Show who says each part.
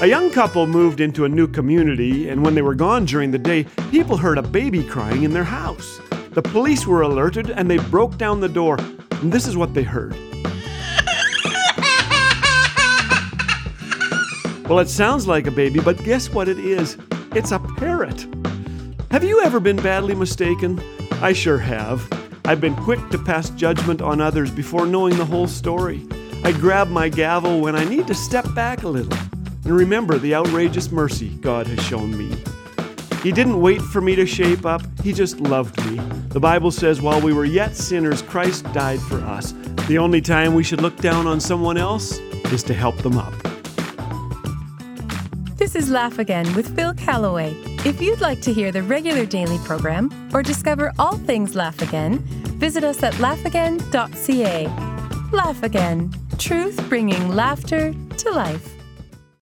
Speaker 1: A young couple moved into a new community, and when they were gone during the day, people heard a baby crying in their house. The police were alerted and they broke down the door, and this is what they heard. Well, it sounds like a baby, but guess what it is? It's a parrot. Have you ever been badly mistaken? I sure have. I've been quick to pass judgment on others before knowing the whole story. I grab my gavel when I need to step back a little and remember the outrageous mercy God has shown me. He didn't wait for me to shape up, He just loved me. The Bible says, while we were yet sinners, Christ died for us. The only time we should look down on someone else is to help them up.
Speaker 2: This is Laugh Again with Phil Callaway. If you'd like to hear the regular daily program or discover all things Laugh Again, visit us at laughagain.ca. Laugh Again, truth bringing laughter to life.